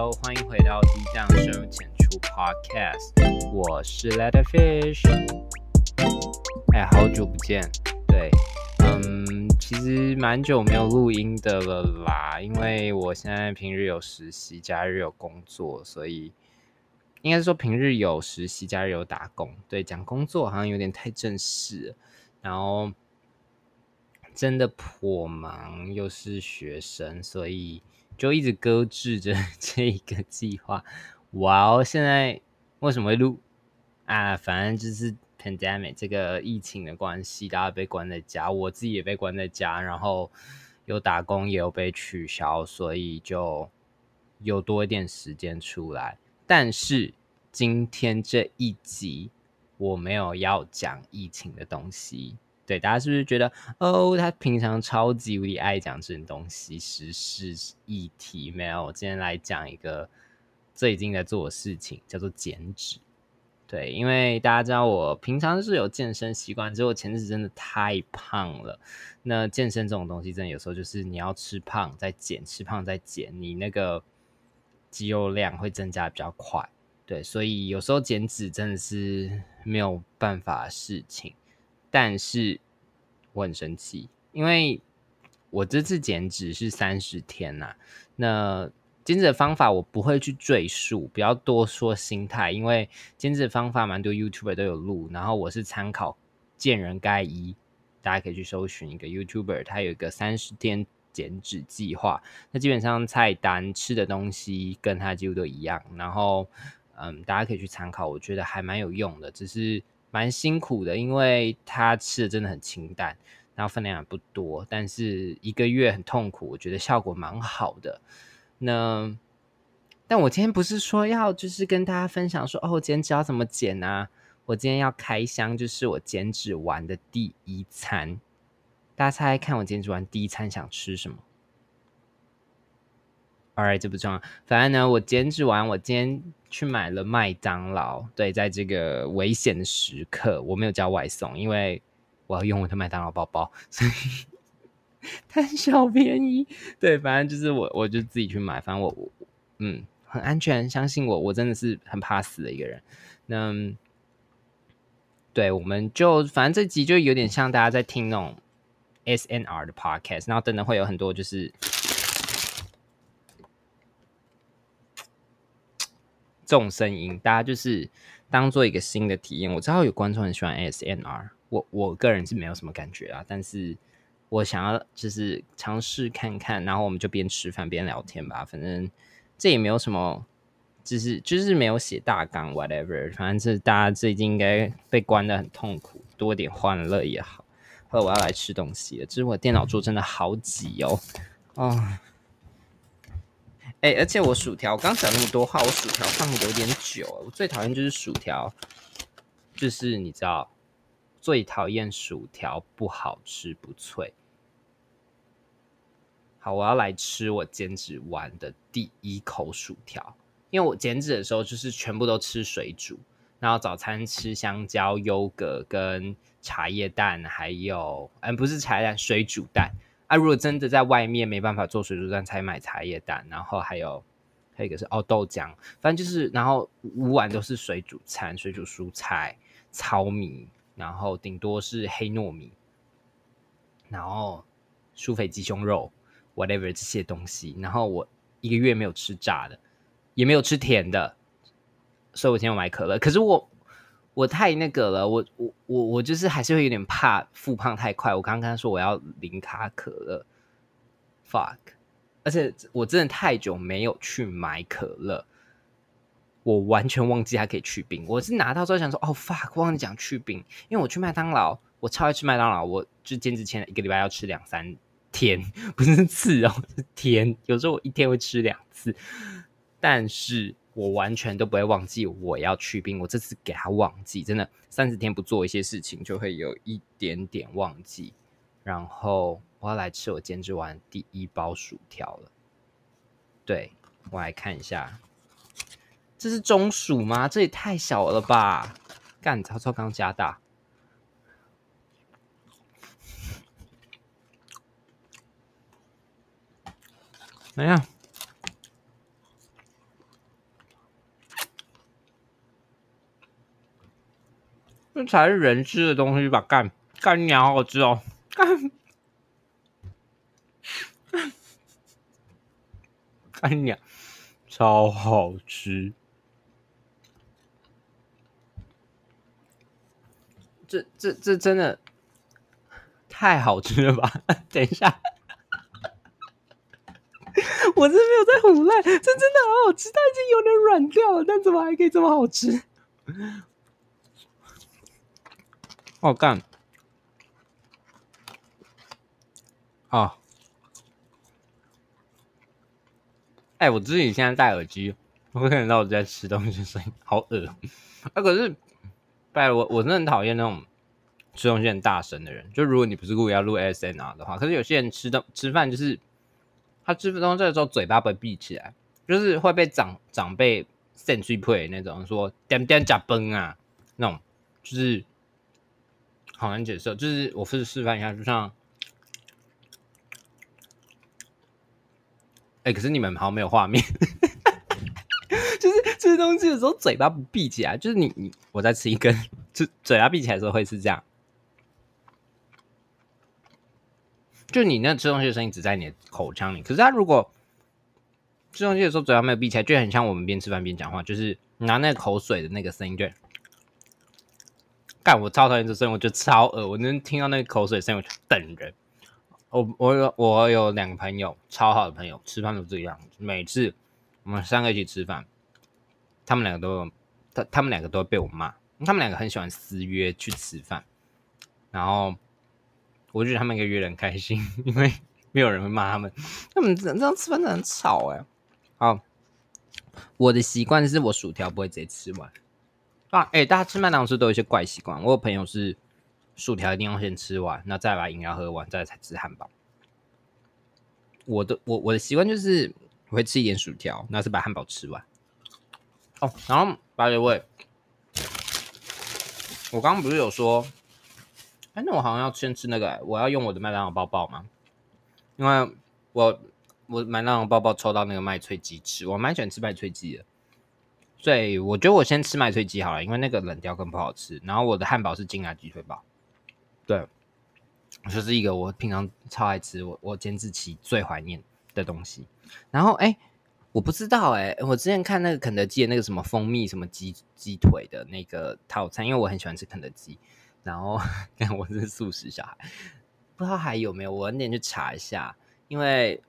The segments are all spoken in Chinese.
Hello，欢迎回到低降深入浅出 Podcast，我是 Letterfish。哎，好久不见，对，嗯，其实蛮久没有录音的了啦，因为我现在平日有实习，假日有工作，所以应该是说平日有实习，假日有打工。对，讲工作好像有点太正式，然后真的颇忙，又是学生，所以。就一直搁置着 这一个计划。哇哦，现在为什么会录啊？反正就是 pandemic 这个疫情的关系，大家被关在家，我自己也被关在家，然后有打工也有被取消，所以就有多一点时间出来。但是今天这一集我没有要讲疫情的东西。对，大家是不是觉得哦，他平常超级无敌爱讲这种东西，时事议题？没有，我今天来讲一个最近在做的事情，叫做减脂。对，因为大家知道我平常是有健身习惯，只有前阵真的太胖了。那健身这种东西，真的有时候就是你要吃胖再减，吃胖再减，你那个肌肉量会增加比较快。对，所以有时候减脂真的是没有办法的事情。但是我很生气，因为我这次减脂是三十天呐。那减脂的方法我不会去赘述，不要多说心态，因为减脂的方法蛮多 YouTuber 都有录。然后我是参考见人盖伊，大家可以去搜寻一个 YouTuber，他有一个三十天减脂计划。那基本上菜单吃的东西跟他几乎都一样。然后嗯，大家可以去参考，我觉得还蛮有用的，只是。蛮辛苦的，因为他吃的真的很清淡，然后分量也不多，但是一个月很痛苦，我觉得效果蛮好的。那，但我今天不是说要就是跟大家分享说哦，减脂要怎么减啊？我今天要开箱，就是我减脂完的第一餐。大家猜猜看，我减脂完第一餐想吃什么？Alright，这不重要。反正呢，我减脂完，我今天去买了麦当劳。对，在这个危险的时刻，我没有叫外送，因为我要用我的麦当劳包包，所以 贪小便宜。对，反正就是我，我就自己去买。反正我，嗯，很安全，相信我，我真的是很怕死的一个人。那，对，我们就反正这集就有点像大家在听那种 S N R 的 podcast，然后等等会有很多就是。这种声音，大家就是当做一个新的体验。我知道有观众很喜欢 SNR，我我个人是没有什么感觉啊，但是我想要就是尝试看看，然后我们就边吃饭边聊天吧。反正这也没有什么，就是就是没有写大纲，whatever。反正是大家最近应该被关的很痛苦，多点欢乐也好。后来我要来吃东西了，只是我电脑桌真的好挤哦，哦。哎，而且我薯条，我刚讲那么多话，我薯条放的有点久。我最讨厌就是薯条，就是你知道，最讨厌薯条不好吃不脆。好，我要来吃我减脂完的第一口薯条，因为我减脂的时候就是全部都吃水煮，然后早餐吃香蕉、优格跟茶叶蛋，还有嗯，不是茶叶蛋，水煮蛋。啊，如果真的在外面没办法做水煮蛋，才买茶叶蛋，然后还有还有一个是哦豆浆，反正就是，然后五碗都是水煮餐，水煮蔬菜、糙米，然后顶多是黑糯米，然后酥肥鸡胸肉，whatever 这些东西，然后我一个月没有吃炸的，也没有吃甜的，所以我今天买可乐，可是我。我太那个了，我我我我就是还是会有点怕复胖太快。我刚刚跟他说我要零卡可乐，fuck！而且我真的太久没有去买可乐，我完全忘记它可以去冰。我是拿到之后想说，哦 fuck，忘记讲去冰，因为我去麦当劳，我超爱吃麦当劳，我就兼职前一个礼拜要吃两三天，不是次哦，是天。有时候我一天会吃两次，但是。我完全都不会忘记我要去冰，我这次给他忘记，真的三十天不做一些事情，就会有一点点忘记。然后我要来吃我煎制完第一包薯条了。对我来看一下，这是中薯吗？这也太小了吧！干，曹操刚加大。怎么样？那才是人吃的东西吧？干干娘好吃哦，干干鸟超好吃。这这这真的太好吃了吧！等一下，我真没有在胡乱，这真的好好吃，它已经有点软掉了，但怎么还可以这么好吃？哦干！哦，哎，我自己现在戴耳机，我会看到我在吃东西声音，好恶啊！可是。拜我，我真的很讨厌那种吃东西很大声的人。就如果你不是故意要录 S N R 的话，可是有些人吃的吃饭就是他吃东西的时候嘴巴不闭起来，就是会被长长辈 send 去 play 那种说点点假崩啊那种，就是好难解释。就是我是示范一下，就像哎，可是你们好像没有画面。就是吃东西的时候嘴巴不闭起来，就是你你我在吃一根，就嘴巴闭起来的时候会是这样。就你那吃东西的声音只在你的口腔里，可是他如果吃东西的时候嘴巴没有闭起来，就很像我们边吃饭边讲话，就是拿那个口水的那个声音。对，干我超讨厌这声音，我觉得超恶我能听到那个口水声，我就等人。我我有我有两个朋友，超好的朋友，吃饭都这样，每次我们三个一起吃饭。他们两个都，他他们两个都被我骂。他们两个很喜欢私约去吃饭，然后我觉得他们应该约人开心，因为没有人会骂他们。他们这样吃饭真的很吵哎。好，我的习惯是我薯条不会直接吃完。啊，哎，大家吃麦当劳都有一些怪习惯。我有朋友是薯条一定要先吃完，那再把饮料喝完，再才吃汉堡。我的我我的习惯就是我会吃一点薯条，那是把汉堡吃完。哦，然后八月味，我刚刚不是有说，哎，那我好像要先吃那个，我要用我的麦当劳包包吗？因为我我麦当劳包包抽到那个麦脆鸡吃，我蛮喜欢吃麦脆鸡的，所以我觉得我先吃麦脆鸡好了，因为那个冷掉更不好吃。然后我的汉堡是金牙鸡腿堡，对，就是一个我平常超爱吃，我我监制期最怀念的东西。然后哎。我不知道哎，我之前看那个肯德基的那个什么蜂蜜什么鸡鸡腿的那个套餐，因为我很喜欢吃肯德基，然后 看我是素食小孩，不知道还有没有，我晚点去查一下，因为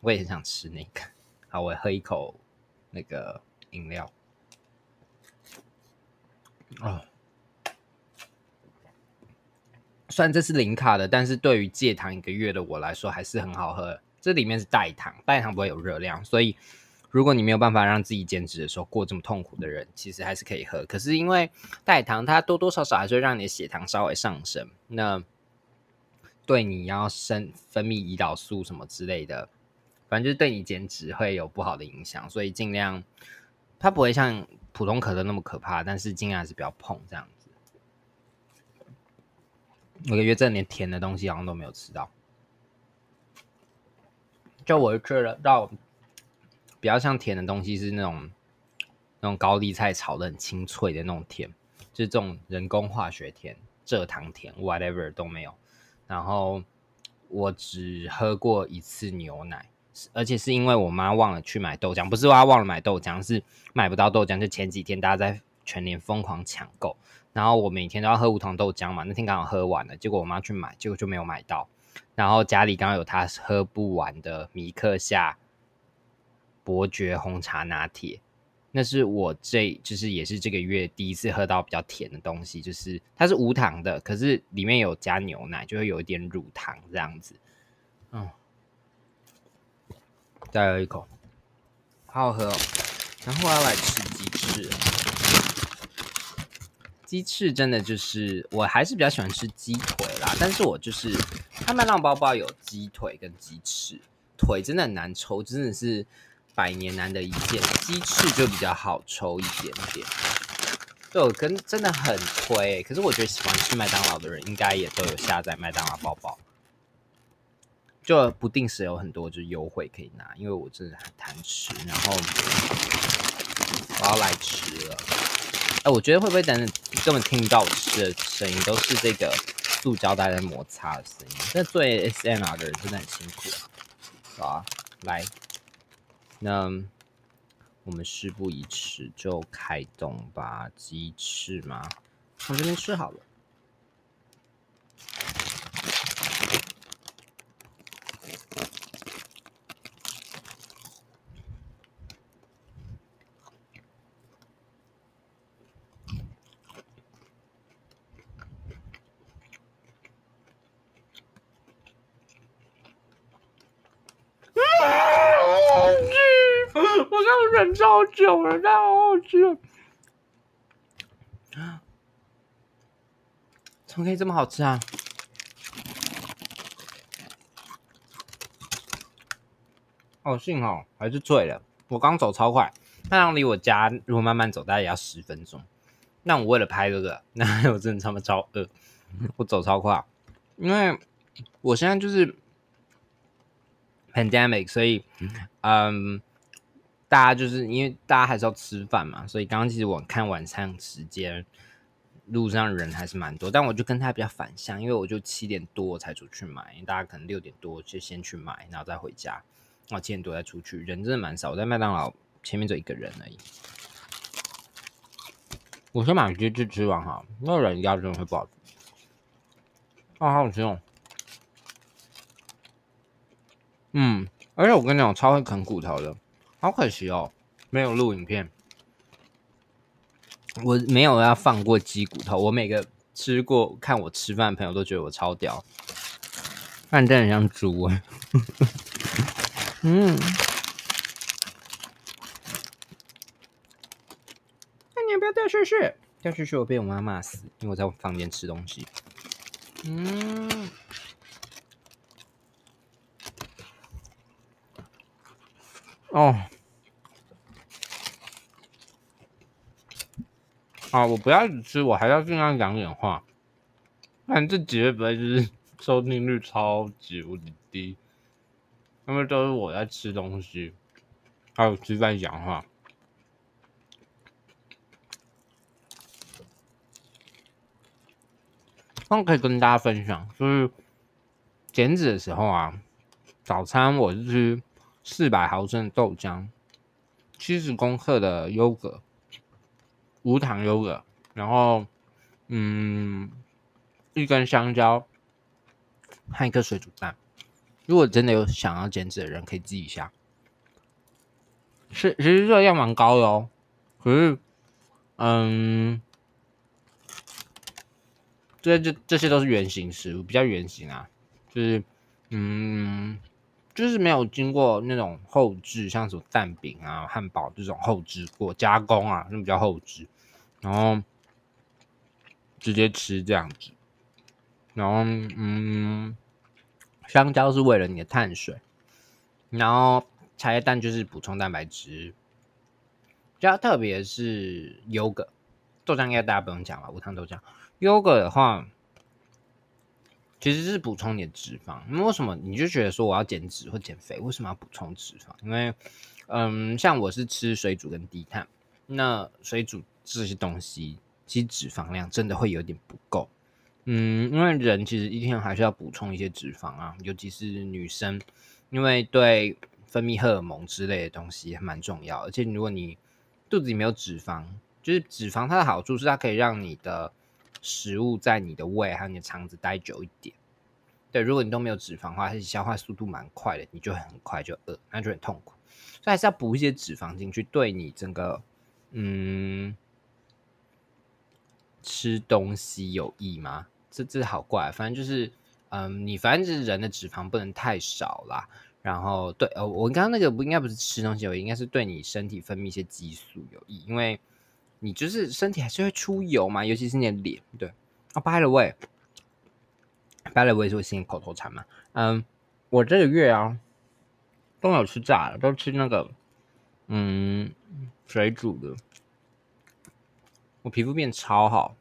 我也很想吃那个。好，我喝一口那个饮料。哦，虽然这是零卡的，但是对于戒糖一个月的我来说还是很好喝。这里面是代糖，代糖不会有热量，所以。如果你没有办法让自己减脂的时候过这么痛苦的人，其实还是可以喝。可是因为代糖，它多多少少还是会让你的血糖稍微上升，那对你要生分泌胰岛素什么之类的，反正就是对你减脂会有不好的影响。所以尽量，它不会像普通可乐那么可怕，但是尽量还是不要碰这样子。我感觉这连甜的东西好像都没有吃到，就我吃了到。比较像甜的东西是那种那种高丽菜炒的很清脆的那种甜，就是这种人工化学甜、蔗糖甜，whatever 都没有。然后我只喝过一次牛奶，而且是因为我妈忘了去买豆浆，不是她忘了买豆浆，是买不到豆浆。就前几天大家在全年疯狂抢购，然后我每天都要喝无糖豆浆嘛，那天刚好喝完了，结果我妈去买，结果就没有买到。然后家里刚刚有她喝不完的米克夏。伯爵红茶拿铁，那是我这就是也是这个月第一次喝到比较甜的东西，就是它是无糖的，可是里面有加牛奶，就会有一点乳糖这样子。嗯，再来一口，好好喝哦。然后我要来吃鸡翅，鸡翅真的就是我还是比较喜欢吃鸡腿啦，但是我就是他们浪包包有鸡腿跟鸡翅，腿真的很难抽，真的是。百年难得一见，鸡翅就比较好抽一点点。对我跟真的很推，可是我觉得喜欢吃麦当劳的人应该也都有下载麦当劳包包，就不定时有很多就是优惠可以拿。因为我真的很贪吃，然后我要来吃了。哎，我觉得会不会等根本听不到我吃的声音，都是这个塑胶袋在摩擦的声音。这做 S N R 的人真的很辛苦啊，好啊，来，那我们事不宜迟，就开动吧。鸡翅吗，从这边吃好了。忍超久了，太好好吃了！怎么可以这么好吃啊？哦，幸好还是醉了。我刚走超快，那样离我家如果慢慢走，大概也要十分钟。那我为了拍这个，那我真的他妈超饿。我走超快，因为我现在就是 pandemic，所以嗯。大家就是因为大家还是要吃饭嘛，所以刚刚其实我看晚餐时间路上人还是蛮多，但我就跟他比较反向，因为我就七点多才出去买，大家可能六点多就先去买，然后再回家，然后七点多再出去，人真的蛮少。我在麦当劳前面就一个人而已。我先买鸡翅吃完哈，那人压真的会不好吃。啊，好好吃哦。嗯，而且我跟你讲，超会啃骨头的。好可惜哦，没有录影片。我没有要放过鸡骨头，我每个吃过看我吃饭的朋友都觉得我超屌，饭真的很像猪哎。嗯，那你要不要掉屑屑？掉屑屑我被我妈骂死，因为我在房间吃东西。嗯，哦。啊！我不要只吃，我还要尽量讲点话。但这几位不会就是 收听率超级无敌低，因为都是我在吃东西，还有吃饭讲话。那可以跟大家分享，就是减脂的时候啊，早餐我是吃四百毫升的豆浆，七十公克的优格。无糖优格，然后，嗯，一根香蕉，和一颗水煮蛋。如果真的有想要减脂的人，可以记一下。是，其实热量蛮高的哦。可是，嗯，这这这些都是原型食物，比较原型啊，就是，嗯。就是没有经过那种后置，像什么蛋饼啊、汉堡这种后置过加工啊，那比较后置，然后直接吃这样子。然后，嗯，香蕉是为了你的碳水，然后茶叶蛋就是补充蛋白质。比较特别是优格豆浆，应该大家不用讲了，无糖豆浆。优格的话。其实是补充你的脂肪，那为什么你就觉得说我要减脂或减肥，为什么要补充脂肪？因为，嗯，像我是吃水煮跟低碳，那水煮这些东西其实脂肪量真的会有点不够，嗯，因为人其实一天还是要补充一些脂肪啊，尤其是女生，因为对分泌荷尔蒙之类的东西还蛮重要，而且如果你肚子里没有脂肪，就是脂肪它的好处是它可以让你的。食物在你的胃还有你的肠子待久一点，对，如果你都没有脂肪的话，它消化速度蛮快的，你就很快就饿，那就很痛苦。所以还是要补一些脂肪进去，对你整个嗯吃东西有益吗？这这好怪，反正就是嗯，你反正就是人的脂肪不能太少啦。然后对，呃，我刚刚那个不应该不是吃东西有益，应该是对你身体分泌一些激素有益，因为。你就是身体还是会出油嘛，尤其是你的脸，对。啊，by the way，by the way 是我新口头禅嘛。嗯，我这个月啊都没有吃炸的，都吃那个嗯水煮的，我皮肤变超好，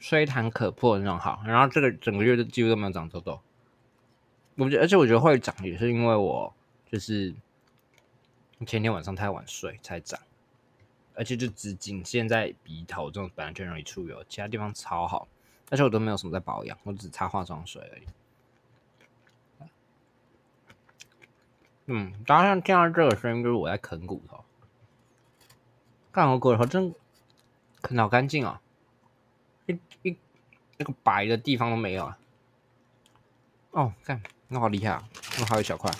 吹弹可破的那种好。然后这个整个月都几乎都没有长痘痘，我觉，而且我觉得会长也是因为我就是前天晚上太晚睡才长。而且就只仅限在鼻头这种本来就容易出油，其他地方超好。而且我都没有什么在保养，我只擦化妆水而已。嗯，大家像听到这个声音，就是我在啃骨头。干我骨头真啃好干净啊，一一那个白的地方都没有啊。哦，看，那好厉害啊！那还有一小块。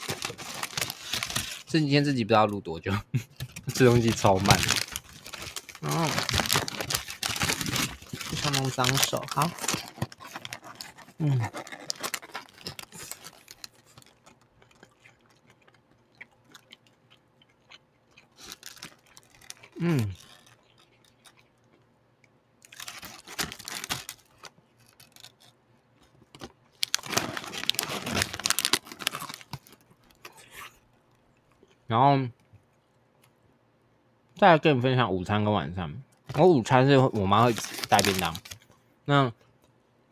这几天自己不知道录多久，吃东西超慢。哦，不想弄脏手，好。嗯。嗯。然后，再跟你分享午餐跟晚餐。我午餐是我妈会带便当。那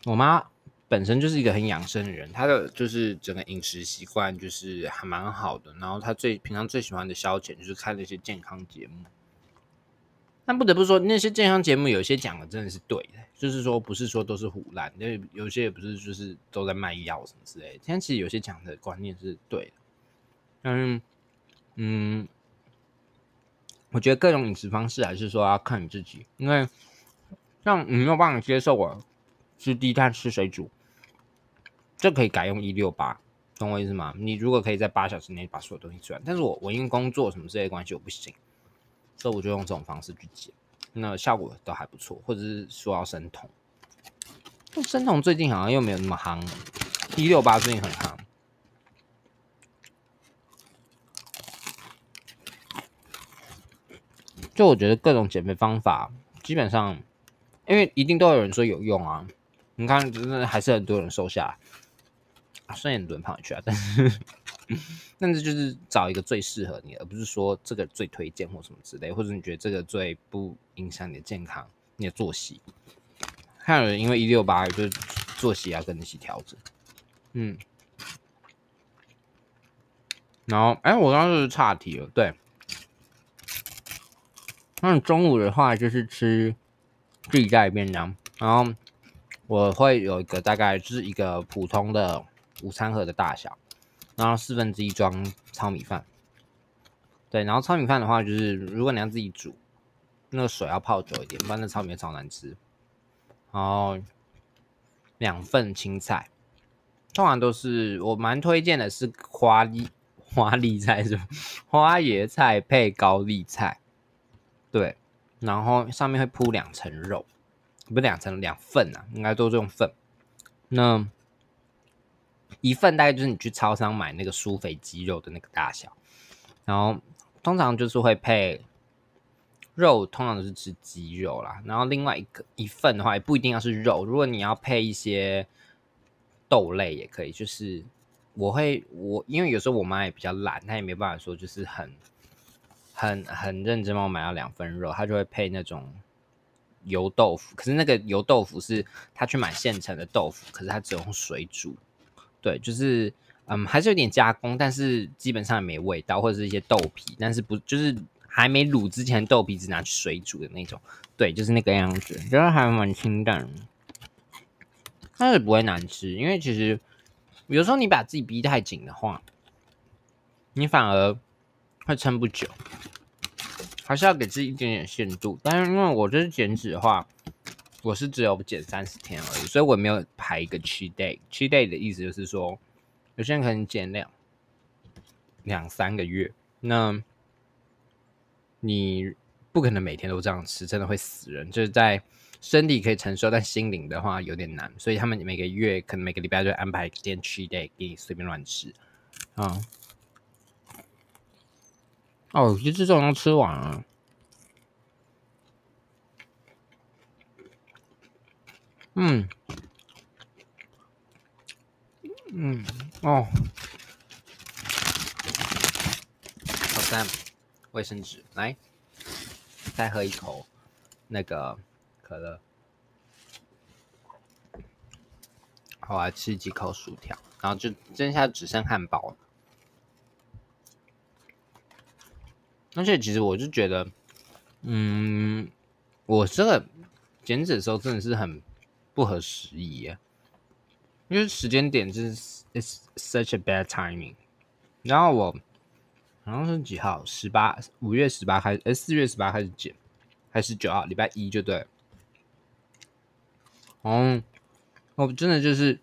我妈本身就是一个很养生的人，她的就是整个饮食习惯就是还蛮好的。然后她最平常最喜欢的消遣就是看那些健康节目。但不得不说，那些健康节目有些讲的真的是对的，就是说不是说都是胡乱，那有些也不是就是都在卖药什么之类的。但其实有些讲的观念是对的，嗯。嗯，我觉得各种饮食方式还是说要看你自己，因为像你没有办法接受我吃低碳吃水煮，这可以改用一六八，懂我意思吗？你如果可以在八小时内把所有东西吃完，但是我我因为工作什么这些关系我不行，所以我就用这种方式去解，那效果都还不错，或者是说要生酮，生酮最近好像又没有那么夯，一六八最近很夯。就我觉得各种减肥方法，基本上，因为一定都有人说有用啊。你看，真的还是很多人瘦下来，虽然很多人胖回去啊，但是，但是就是找一个最适合你，而不是说这个最推荐或什么之类，或者你觉得这个最不影响你的健康、你的作息。看有人因为一六八，就是作息要跟你一起调整。嗯，然后，哎，我刚刚就是岔题了，对。那中午的话就是吃自己带便当，然后我会有一个大概就是一个普通的午餐盒的大小，然后四分之一装糙米饭。对，然后糙米饭的话就是如果你要自己煮，那个水要泡久一点，不然那糙米超难吃。然后两份青菜，通常都是我蛮推荐的是花丽花丽菜是花椰菜配高丽菜。对，然后上面会铺两层肉，不是两层两份啊，应该都是用份。那一份大概就是你去超商买那个酥肥鸡肉的那个大小，然后通常就是会配肉，通常都是吃鸡肉啦。然后另外一个一份的话也不一定要是肉，如果你要配一些豆类也可以。就是我会我因为有时候我妈也比较懒，她也没办法说就是很。很很认真帮我买了两份肉，他就会配那种油豆腐。可是那个油豆腐是他去买现成的豆腐，可是他只用水煮。对，就是嗯，还是有点加工，但是基本上也没味道，或者是一些豆皮，但是不就是还没卤之前豆皮只拿去水煮的那种。对，就是那个样子，觉得还蛮清淡，但是不会难吃。因为其实有时候你把自己逼太紧的话，你反而。会撑不久，还是要给自己一点点限度。但是因为我这是减脂的话，我是只有减三十天而已，所以我没有排一个 cheat day。cheat day 的意思就是说，有些人可能减两两三个月，那你不可能每天都这样吃，真的会死人。就是在身体可以承受，但心灵的话有点难。所以他们每个月可能每个礼拜就安排一天七 day 给你随便乱吃啊。哦，其实这种吃完了。嗯，嗯，哦，好赞，卫生纸，来，再喝一口那个可乐。好，来吃几口薯条，然后就剩下只剩汉堡了。而且其实我就觉得，嗯，我这个减脂的时候真的是很不合时宜啊，因为时间点就是 it's such a bad timing。然后我好像是几号？十八，五月十八开始，哎，四月十八开始减，还是九号？礼拜一就对。哦，我真的就是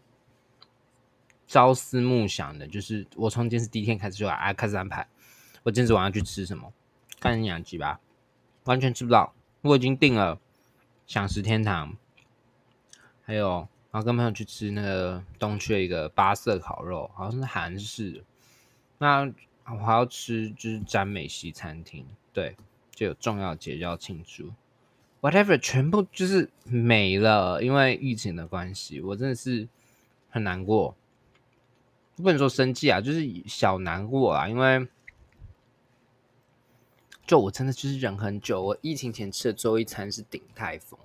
朝思暮想的，就是我从今天是第一天开始就啊开始安排，我今天晚上去吃什么，看你养鸡吧。完全吃不到，我已经订了享食天堂，还有然后跟朋友去吃那个东区的一个八色烤肉，好像是韩式。那我还要吃就是詹美西餐厅，对，就有重要节日要庆祝，whatever，全部就是没了，因为疫情的关系，我真的是很难过，不能说生气啊，就是小难过啊，因为。就我真的就是忍很久。我疫情前吃的最后一餐是鼎泰丰，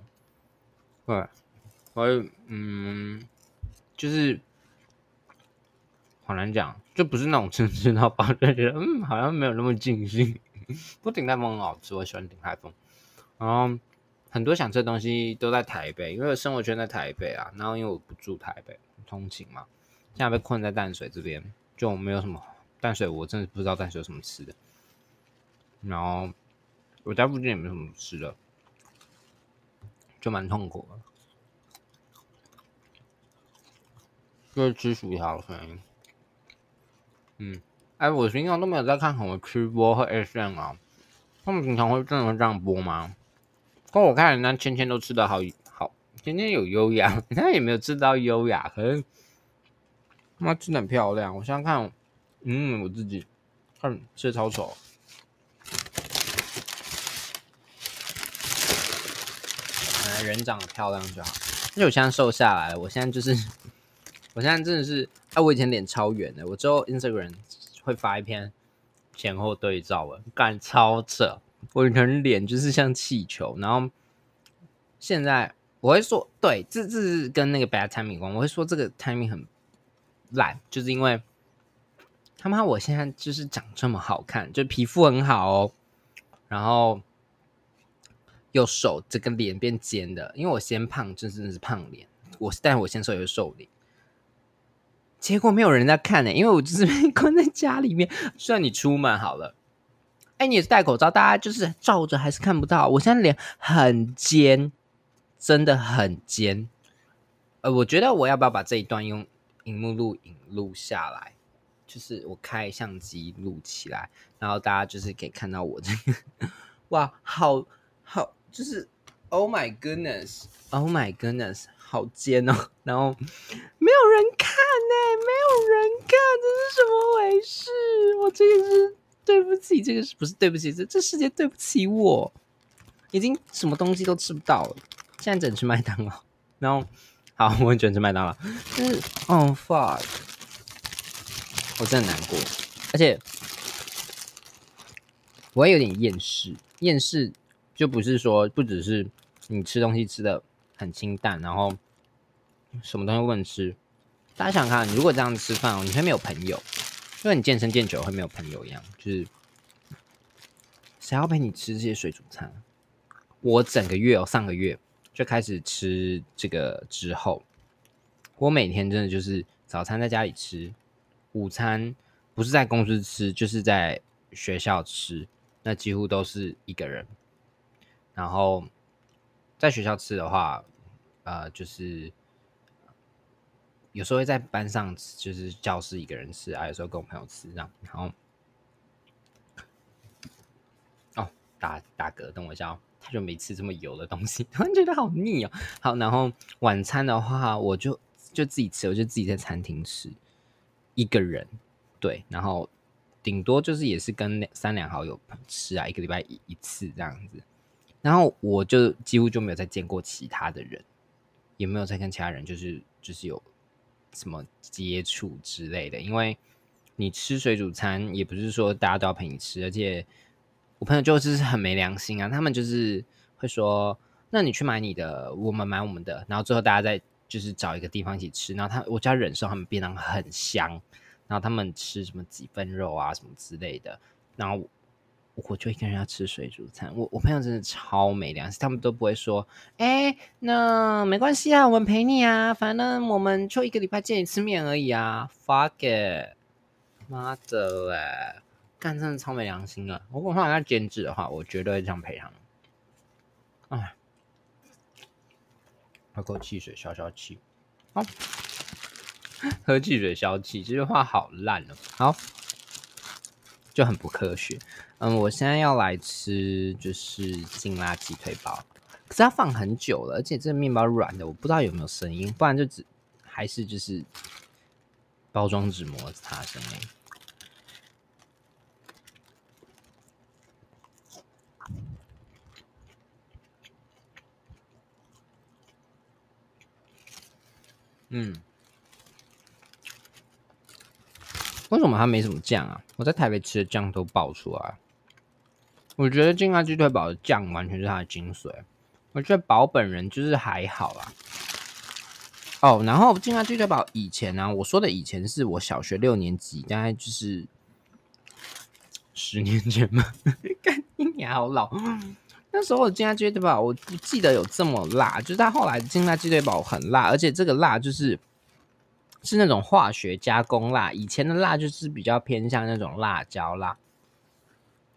对，我嗯，就是好难讲，就不是那种吃吃到饱，就觉得嗯，好像没有那么尽兴。不过鼎泰丰很好吃，我喜欢鼎泰丰。然后很多想吃的东西都在台北，因为生活圈在台北啊。然后因为我不住台北，通勤嘛，现在被困在淡水这边，就没有什么淡水，我真的不知道淡水有什么吃的。然后我家附近也没什么吃的，就蛮痛苦的。就是吃薯条的声音。嗯，哎，我平常都没有在看什么吃播和 S N 啊，他们平常会真的这样播吗？不过我看人家芊芊都吃的好好，芊芊有优雅，人家也没有吃到优雅，可是妈吃的很漂亮。我现在看，嗯，我自己看吃的超丑。人长得漂亮就好，因为我现在瘦下来了。我现在就是，我现在真的是，哎，我以前脸超圆的。我之后 Instagram 会发一篇前后对照文，干超扯。我以前脸就是像气球，然后现在我会说，对，这这是跟那个 bad timing 关。我会说这个 timing 很烂，就是因为他妈我现在就是长这么好看，就皮肤很好哦，然后。又瘦，这个脸变尖的，因为我先胖，真真的是胖脸。我但我先瘦又瘦脸，结果没有人在看呢，因为我就是 被关在家里面。虽然你出门好了，哎，你也是戴口罩，大家就是照着还是看不到。我现在脸很尖，真的很尖。呃，我觉得我要不要把这一段用荧幕录影录下来？就是我开相机录起来，然后大家就是可以看到我这个，哇，好好。就是，Oh my goodness，Oh my goodness，好尖哦！然后没有人看呢，没有人看，这是什么回事？我这个是对不起，这个是不是对不起？这这世界对不起我，已经什么东西都吃不到了。现在只能吃麦当劳。然后，好，我很喜欢吃麦当劳。但是，Oh fuck，我真的难过，而且我也有点厌世，厌世。就不是说不只是你吃东西吃的很清淡，然后什么东西不能吃。大家想看，如果这样吃饭，你会没有朋友，因为你健身健久会没有朋友一样。就是谁要陪你吃这些水煮餐？我整个月哦，上个月就开始吃这个之后，我每天真的就是早餐在家里吃，午餐不是在公司吃，就是在学校吃，那几乎都是一个人。然后在学校吃的话，呃，就是有时候会在班上吃，就是教室一个人吃啊，有时候跟我朋友吃这样。然后哦，打打嗝，等我一下哦，他就没吃这么油的东西，突然觉得好腻哦。好，然后晚餐的话，我就就自己吃，我就自己在餐厅吃，一个人对，然后顶多就是也是跟三两好友吃啊，一个礼拜一一次这样子。然后我就几乎就没有再见过其他的人，也没有再跟其他人就是就是有什么接触之类的。因为你吃水煮餐也不是说大家都要陪你吃，而且我朋友就是很没良心啊，他们就是会说，那你去买你的，我们买我们的，然后最后大家再就是找一个地方一起吃。然后他我就要忍受他们便当很香，然后他们吃什么几分肉啊什么之类的，然后我就一个人要吃水煮餐。我我朋友真的超没良心，他们都不会说，哎，那没关系啊，我们陪你啊，反正我们就一个礼拜见一次面而已啊。Fuck it，妈的嘞，干真的超没良心啊！如果他要兼职的话，我绝对会这样陪他们。哎，喝口汽水消消气。好，喝汽水消气，这句话好烂哦。好。就很不科学。嗯，我现在要来吃就是劲辣鸡腿堡，可是它放很久了，而且这个面包软的，我不知道有没有声音，不然就只还是就是包装纸摩擦声音。嗯。为什么它没什么酱啊？我在台北吃的酱都爆出来。我觉得劲辣鸡腿堡的酱完全是它的精髓。我觉得堡本人就是还好啦。哦，然后劲辣鸡腿堡以前呢，我说的以前是我小学六年级，大概就是十年前嘛。干你好老！那时候的劲辣鸡腿堡，我不记得有这么辣。就是它后来的劲辣鸡腿堡很辣，而且这个辣就是。是那种化学加工辣，以前的辣就是比较偏向那种辣椒辣，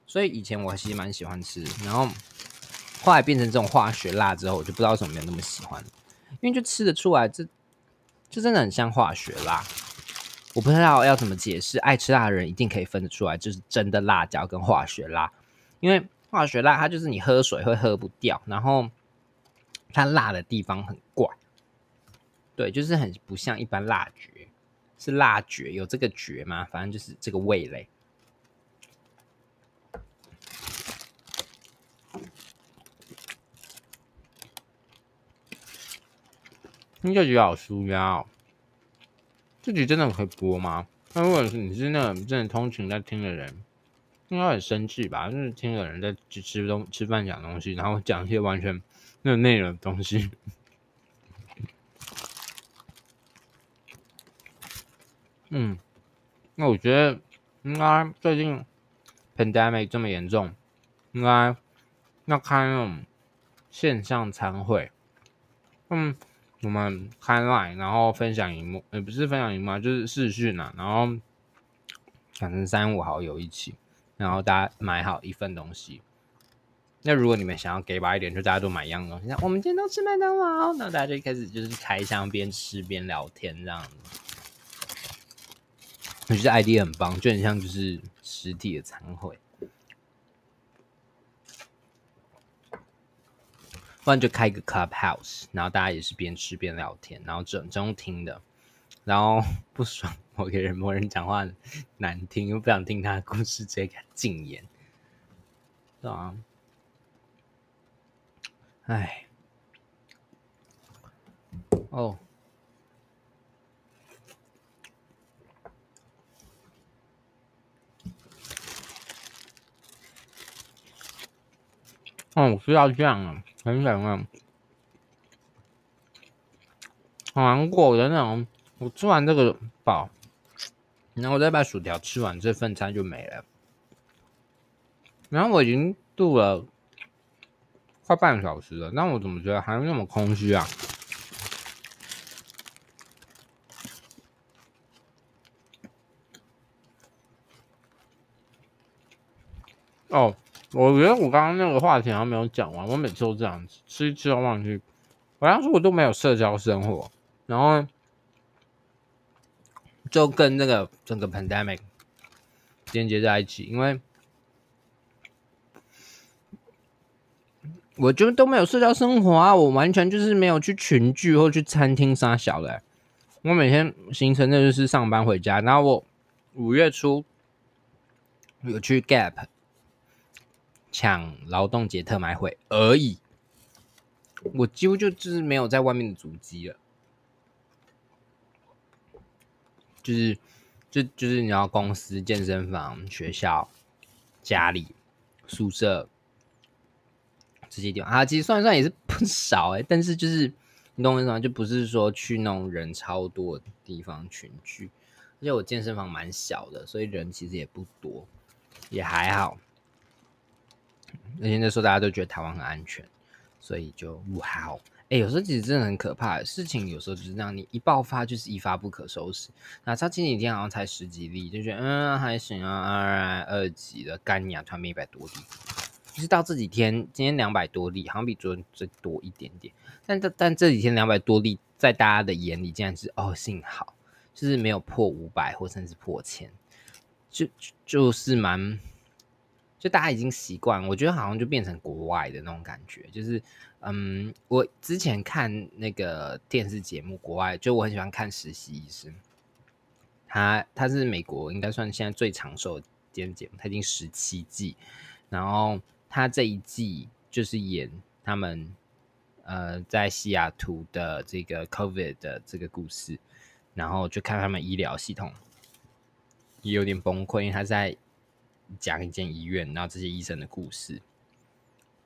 所以以前我其实蛮喜欢吃，然后后来变成这种化学辣之后，我就不知道为什么没有那么喜欢，因为就吃得出来，这就真的很像化学辣，我不知道要怎么解释，爱吃辣的人一定可以分得出来，就是真的辣椒跟化学辣，因为化学辣它就是你喝水会喝不掉，然后它辣的地方很怪。对，就是很不像一般辣绝，是辣绝有这个绝吗？反正就是这个味蕾。听这局好舒压哦，这局真的可以播吗？那如果是你是那种真的通勤在听的人，应该很生气吧？就是听的人在吃吃东吃饭讲东西，然后讲一些完全没有内容的东西。嗯，那我觉得应该最近 pandemic 这么严重，应该要开那种线上餐会。嗯，我们开 line，然后分享荧幕，也不是分享荧幕，就是视讯啊，然后反正三五好友一起，然后大家买好一份东西。那如果你们想要给吧一点，就大家都买一样东西，那我们今天都吃麦当劳，那大家就开始就是开箱边吃边聊天这样子。我觉得 ID 很棒，就很像就是实体的餐会，不然就开个 Clubhouse，然后大家也是边吃边聊天，然后整中听的，然后 不爽某个人某人讲话难听，又不想听他的故事，直接给他禁言，是吧？哎，哦。哦，需要酱啊，很想啊，好难过的那种。我吃完这个饱，然后我再把薯条吃完，这份餐就没了。然后我已经度了快半小时了，那我怎么觉得还那么空虚啊？哦。我觉得我刚刚那个话题还没有讲完，我每次都这样子吃吃都忘记。我当时我都没有社交生活，然后就跟那个整个 pandemic 连接在一起，因为我就都没有社交生活啊，我完全就是没有去群聚或去餐厅啥小的。我每天行程那就是上班回家，然后我五月初有去 Gap。抢劳动节特卖会而已，我几乎就就是没有在外面的足迹了，就是就就是你要公司、健身房、学校、家里、宿舍这些地方啊，其实算算也是不少哎，但是就是你懂我意思吗？就不是说去那种人超多的地方群聚，而且我健身房蛮小的，所以人其实也不多，也还好。而且那时候大家都觉得台湾很安全，所以就哇哦，哎，有时候其实真的很可怕，事情有时候就是这样，你一爆发就是一发不可收拾。那他前几天好像才十几例，就觉得嗯还行啊，二二级的干牙团灭一百多例，就是到这几天，今天两百多例，好像比昨天最多一点点。但这但这几天两百多例，在大家的眼里竟然是哦幸好，就是没有破五百或甚至破千，就就是蛮。就大家已经习惯，我觉得好像就变成国外的那种感觉。就是，嗯，我之前看那个电视节目，国外就我很喜欢看《实习医生》，他他是美国应该算现在最长寿的电视节目，他已经十七季。然后他这一季就是演他们呃在西雅图的这个 COVID 的这个故事，然后就看他们医疗系统也有点崩溃，因为他在。讲一间医院，然后这些医生的故事，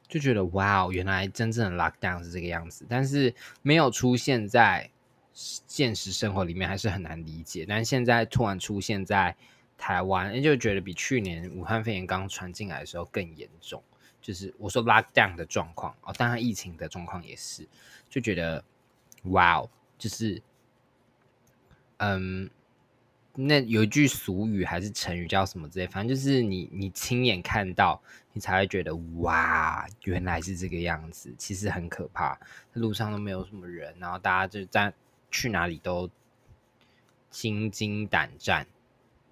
就觉得哇哦，原来真正的 lockdown 是这个样子，但是没有出现在现实生活里面，还是很难理解。但现在突然出现在台湾，就觉得比去年武汉肺炎刚传进来的时候更严重。就是我说 lockdown 的状况哦，当然疫情的状况也是，就觉得哇哦，就是嗯。那有一句俗语还是成语叫什么之类，反正就是你你亲眼看到，你才会觉得哇，原来是这个样子。其实很可怕，路上都没有什么人，然后大家就在去哪里都心惊胆战。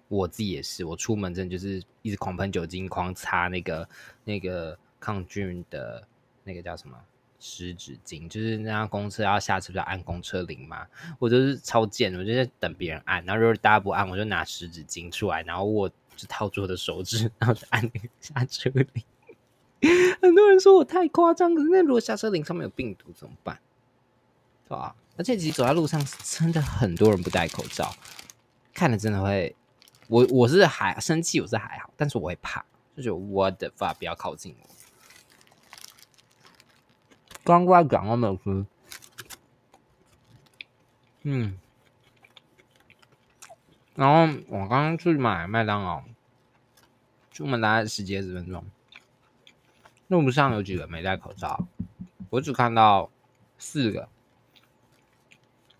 我自己也是，我出门真的就是一直狂喷酒精，狂擦那个那个抗菌的那个叫什么？湿纸巾就是那辆公车要下车，不是按公车铃嘛？我就是超贱，我就在等别人按，然后如果大家不按，我就拿湿纸巾出来，然后握就套住我的手指，然后就按那个下车铃。很多人说我太夸张，可是那如果下车铃上面有病毒怎么办？对吧？而且其实走在路上真的很多人不戴口罩，看了真的会，我我是还生气，我是还好，但是我会怕，就觉得我的发不要靠近我。刚过来讲我没有吃，嗯，然后我刚刚去买麦当劳，出门大概十几二十分钟，路上有几个没戴口罩，我只看到四个，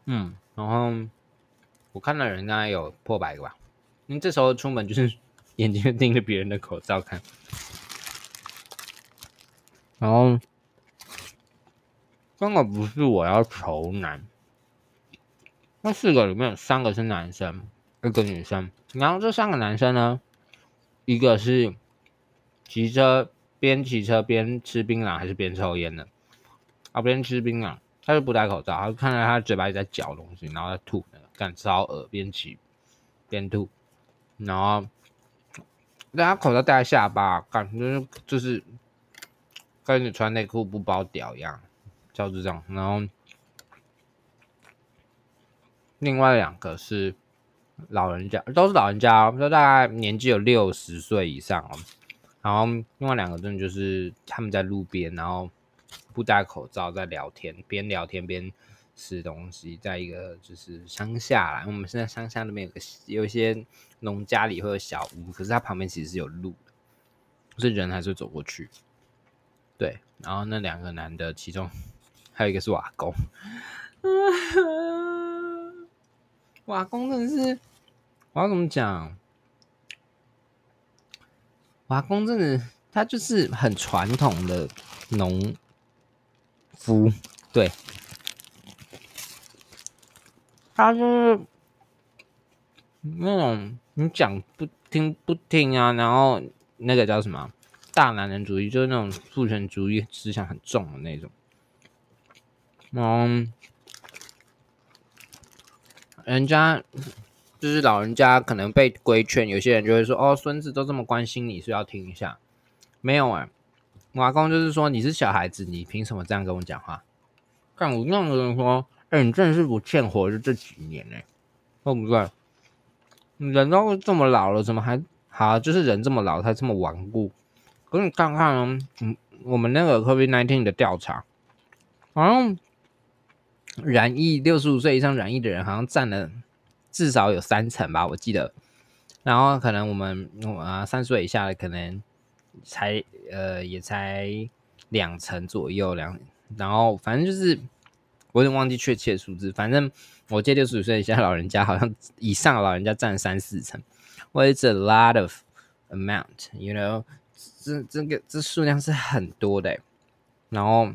嗯，然后我看到人大概有破百个吧，因为这时候出门就是 眼睛盯着别人的口罩看，然后。根本不是我要求男，那四个里面有三个是男生，一个女生。然后这三个男生呢，一个是骑车边骑车边吃槟榔还是边抽烟的，啊边吃槟榔，他就不戴口罩，他看到他嘴巴里在嚼东西，然后在吐，干烧耳边骑边吐，然后但他口罩戴在下巴，感觉就是跟你穿内裤不包屌一样。就是这样，然后另外两个是老人家，都是老人家，都大概年纪有六十岁以上哦。然后另外两个真的就是他们在路边，然后不戴口罩在聊天，边聊天边吃东西，在一个就是乡下啦。我们现在乡下那边有个有一些农家里会有小屋，可是它旁边其实是有路的，是人还是走过去。对，然后那两个男的，其中。还有一个是瓦工，瓦工真的是，我要怎么讲？瓦工真的，他就是很传统的农夫，对，他就是那种你讲不听不听啊，然后那个叫什么大男人主义，就是那种父权主义思想很重的那种。嗯，人家就是老人家，可能被规劝，有些人就会说：“哦，孙子都这么关心你，是要听一下。”没有哎，阿公就是说：“你是小孩子，你凭什么这样跟我讲话？”看我那样的人说：“哎，你真的是不欠活的这几年呢，对不对？人都这么老了，怎么还好？就是人这么老，他这么顽固。可你看看，嗯，我们那个 COVID nineteen 的调查，好像。染疫六十五岁以上染疫的人好像占了至少有三成吧，我记得。然后可能我们啊三十岁以下的可能才呃也才两层左右两，然后反正就是我有点忘记确切数字，反正我借六十五岁以下老人家好像以上老人家占三四成，It's a lot of amount，you know，这这个这数量是很多的，然后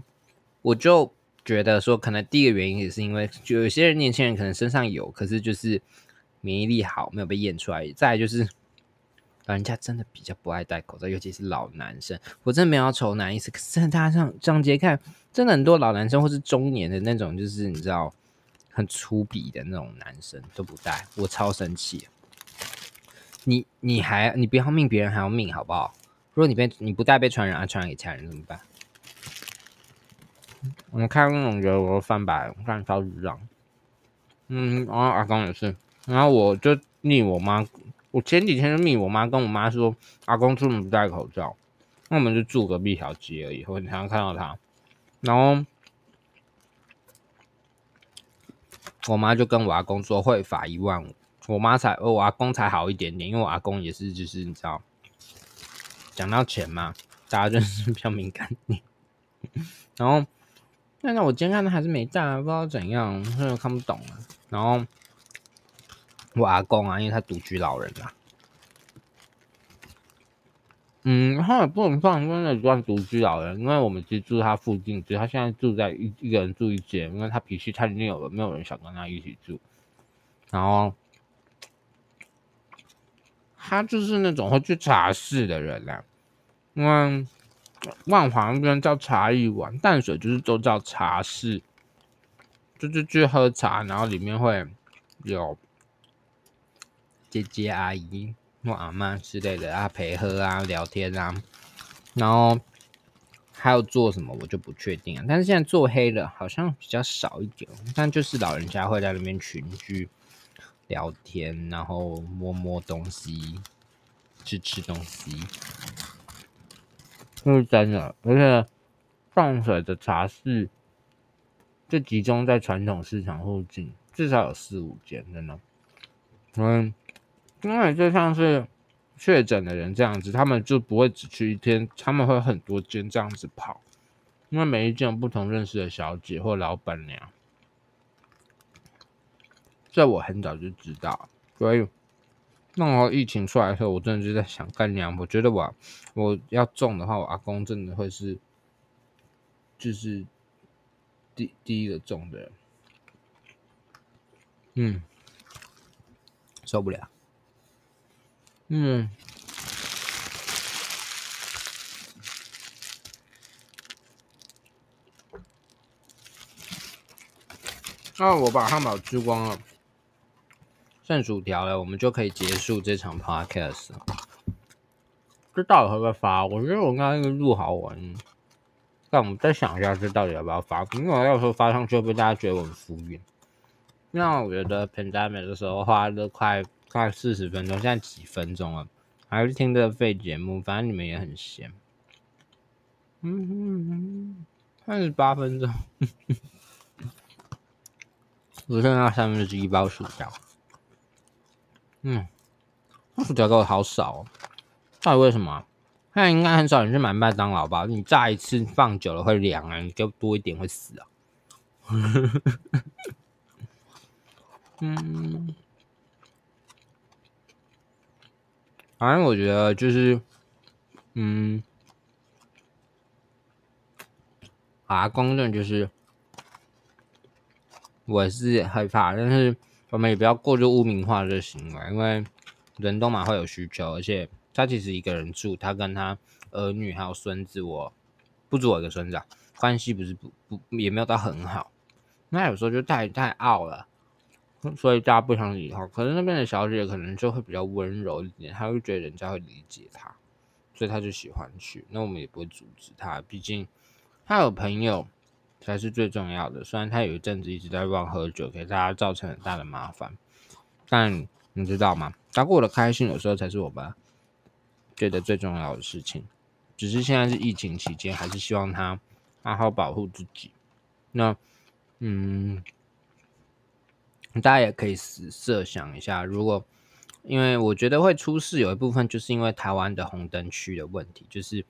我就觉得说，可能第一个原因也是因为就有些人年轻人可能身上有，可是就是免疫力好没有被验出来，再就是。老人家真的比较不爱戴口罩，尤其是老男生。我真的没有丑男意思，可是大家上上街看，真的很多老男生或是中年的那种，就是你知道很粗鄙的那种男生都不戴，我超生气。你你还你不要命，别人还要命，好不好？如果你被你不戴被传染，传染给其他人怎么办？我看那种觉得我都翻白，我看超智障。嗯，然后阿公也是，然后我就逆我妈。我前几天就密我妈，跟我妈说阿公出门不戴口罩，那我们就住隔壁条街而已，我很常看到他。然后我妈就跟我阿公说会罚一万五，我妈才我阿公才好一点点，因为我阿公也是就是你知道，讲到钱嘛，大家就是比较敏感点。然后但是我今天看他还是没戴，不知道怎样，所以看不懂了。然后。我阿公啊，因为他独居老人啊，嗯，他也不能算真的算独居老人，因为我们其实住他附近，只是他现在住在一一个人住一间，因为他脾气太拗了，没有人想跟他一起住。然后他就是那种会去茶室的人啦，因为万华那边叫茶艺馆，淡水就是都叫茶室，就是去喝茶，然后里面会有。姐姐、阿姨或阿妈之类的啊，陪喝啊、聊天啊，然后还有做什么我就不确定了。但是现在做黑的好像比较少一点，但就是老人家会在那边群聚聊天，然后摸摸东西、吃吃东西，是真的。而且放水的茶室就集中在传统市场附近，至少有四五间，真的，嗯。因为就像是确诊的人这样子，他们就不会只去一天，他们会很多间这样子跑，因为每一间有不同认识的小姐或老板娘，这我很早就知道。所以那时候疫情出来的时候，我真的就在想干娘，我觉得我我要中的话，我阿公真的会是就是第第一个中的人，嗯，受不了。嗯，那我把汉堡吃光了，剩薯条了，我们就可以结束这场 podcast。这到底会不会发？我觉得我刚刚那个录好玩，但我们再想一下，这到底要不要发？因为我要说发上去，会被大家觉得我很敷衍。那我觉得 pandemic 的时候花了快。快四十分钟，现在几分钟了？还是听这个废节目？反正你们也很闲。嗯嗯嗯，三十八分钟。只剩下三分之一包薯条。嗯，薯条给我好少，哦，到底为什么？现在应该很少人去买麦当劳吧？你炸一次放久了会凉啊，你给我多一点会死啊。嗯。反正我觉得就是，嗯，啊，公正就是，我是害怕，但是我们也不要过度污名化这个行为，因为人都嘛会有需求，而且他其实一个人住，他跟他儿女还有孙子，我不止我一个孙子，关系不是不不也没有到很好，那有时候就太太傲了。所以大家不想理他，可是那边的小姐可能就会比较温柔一点，她会觉得人家会理解她，所以她就喜欢去。那我们也不会阻止她，毕竟她有朋友才是最重要的。虽然他有一阵子一直在乱喝酒，给大家造成很大的麻烦，但你知道吗？他过得开心，有时候才是我们觉得最重要的事情。只是现在是疫情期间，还是希望他好好保护自己。那，嗯。大家也可以设设想一下，如果因为我觉得会出事有一部分就是因为台湾的红灯区的问题，就是。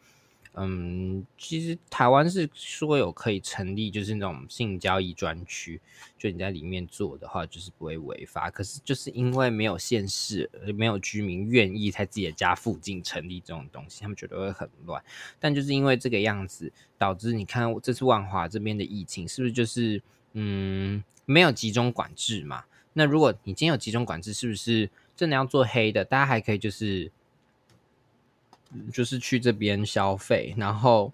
嗯，其实台湾是说有可以成立，就是那种性交易专区，就你在里面做的话，就是不会违法。可是就是因为没有县市，没有居民愿意在自己的家附近成立这种东西，他们觉得会很乱。但就是因为这个样子，导致你看这次万华这边的疫情，是不是就是嗯没有集中管制嘛？那如果你今天有集中管制，是不是真的要做黑的？大家还可以就是。就是去这边消费，然后，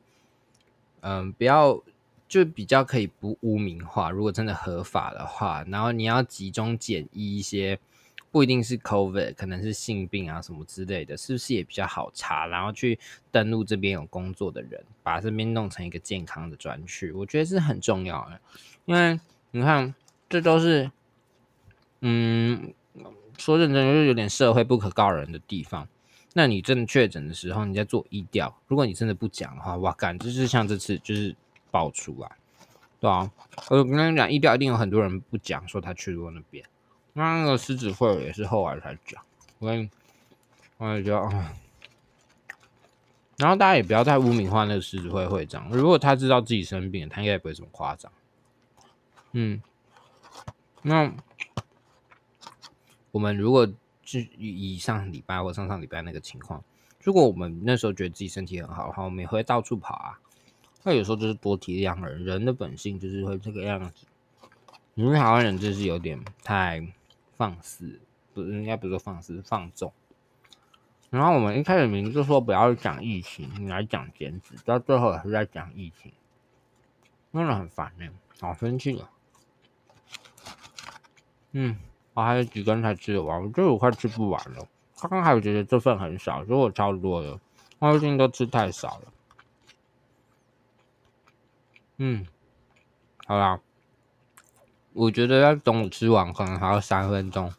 嗯，不要就比较可以不污名化。如果真的合法的话，然后你要集中检疫一些，不一定是 COVID，可能是性病啊什么之类的，是不是也比较好查？然后去登录这边有工作的人，把这边弄成一个健康的专区，我觉得是很重要的。因为你看，这都是，嗯，说认真就是有点社会不可告人的地方。那你真的确诊的时候，你在做医调，如果你真的不讲的话，哇干，就是像这次就是爆出来，对啊，我跟你讲，医调一定有很多人不讲，说他去过那边。那那个狮子会也是后来才讲，我跟，我也觉得啊，然后大家也不要太污名化那个狮子会会长，如果他知道自己生病，他应该也不会这么夸张。嗯，那我们如果。是以上礼拜或上上礼拜那个情况，如果我们那时候觉得自己身体很好的话，我们也会到处跑啊。那有时候就是多体谅人，人的本性就是会这个样子。你们台湾人就是有点太放肆，不应该不是说放肆，放纵。然后我们一开始明明就说不要讲疫情，你来讲减脂，到最后也是在讲疫情，真的很烦呢，好生气啊。嗯。还有几根才吃得完，我觉得我快吃不完了。刚刚还有觉得这份很少，所以我超多的。我最近都吃太少了。嗯，好啦，我觉得要等我吃完，可能还要三分钟，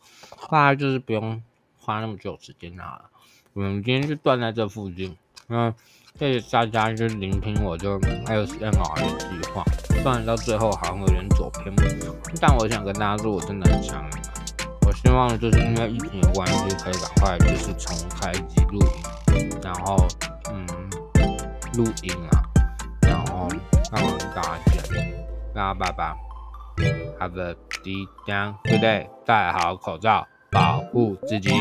大概就是不用花那么久时间啦。我们今天就断在这附近。那谢谢大家就聆听我就 ASMR 的计划，虽然到最后好像有点走偏，但我想跟大家说，我真的很想你。希望就是因为疫情的关系，可以赶快就是重开机录音，然后嗯录音啊，然后让大家见，大家拜拜，Have a good day，对不对？戴好口罩，保护自己。